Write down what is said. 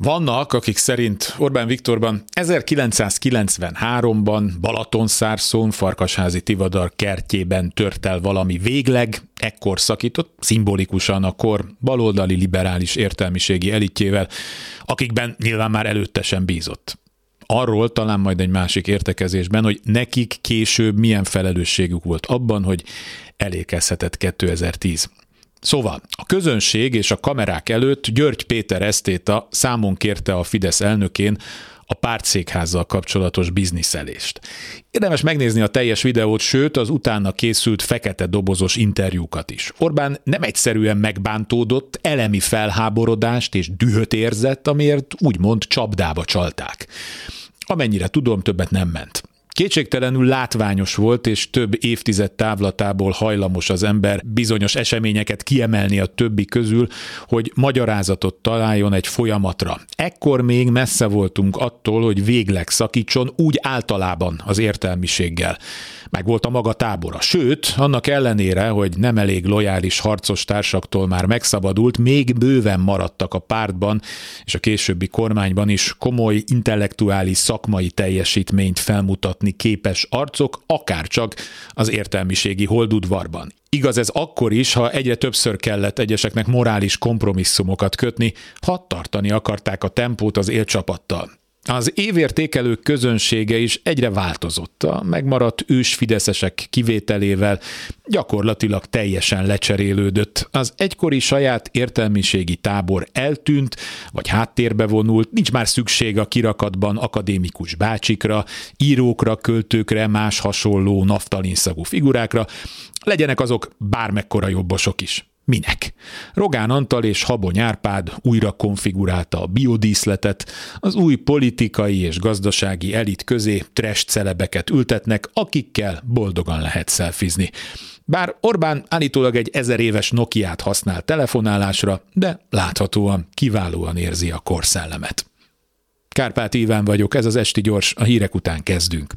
Vannak, akik szerint Orbán Viktorban 1993-ban Balatonszárszón Farkasházi Tivadar kertjében tört el valami végleg, ekkor szakított, szimbolikusan a kor baloldali liberális értelmiségi elitjével, akikben nyilván már előtte sem bízott. Arról talán majd egy másik értekezésben, hogy nekik később milyen felelősségük volt abban, hogy elékezhetett 2010. Szóval a közönség és a kamerák előtt György Péter esztéta számon kérte a Fidesz elnökén a pártszékházzal kapcsolatos bizniszelést. Érdemes megnézni a teljes videót, sőt az utána készült fekete dobozos interjúkat is. Orbán nem egyszerűen megbántódott, elemi felháborodást és dühöt érzett, amiért úgymond csapdába csalták. Amennyire tudom, többet nem ment. Kétségtelenül látványos volt, és több évtized távlatából hajlamos az ember bizonyos eseményeket kiemelni a többi közül, hogy magyarázatot találjon egy folyamatra. Ekkor még messze voltunk attól, hogy végleg szakítson úgy általában az értelmiséggel. Meg volt a maga tábora. Sőt, annak ellenére, hogy nem elég lojális harcos társaktól már megszabadult, még bőven maradtak a pártban és a későbbi kormányban is komoly intellektuális szakmai teljesítményt felmutatni látni képes arcok, akárcsak az értelmiségi holdudvarban. Igaz ez akkor is, ha egyre többször kellett egyeseknek morális kompromisszumokat kötni, ha tartani akarták a tempót az élcsapattal. Az évértékelők közönsége is egyre változott. A megmaradt ős fideszesek kivételével gyakorlatilag teljesen lecserélődött. Az egykori saját értelmiségi tábor eltűnt, vagy háttérbe vonult, nincs már szükség a kirakatban akadémikus bácsikra, írókra, költőkre, más hasonló naftalinszagú figurákra, legyenek azok bármekkora jobbosok is. Minek? Rogán Antal és Habony Árpád újra konfigurálta a biodíszletet, az új politikai és gazdasági elit közé trash celebeket ültetnek, akikkel boldogan lehet szelfizni. Bár Orbán állítólag egy ezer éves Nokiát használ telefonálásra, de láthatóan kiválóan érzi a korszellemet. Kárpát Iván vagyok, ez az Esti Gyors, a hírek után kezdünk.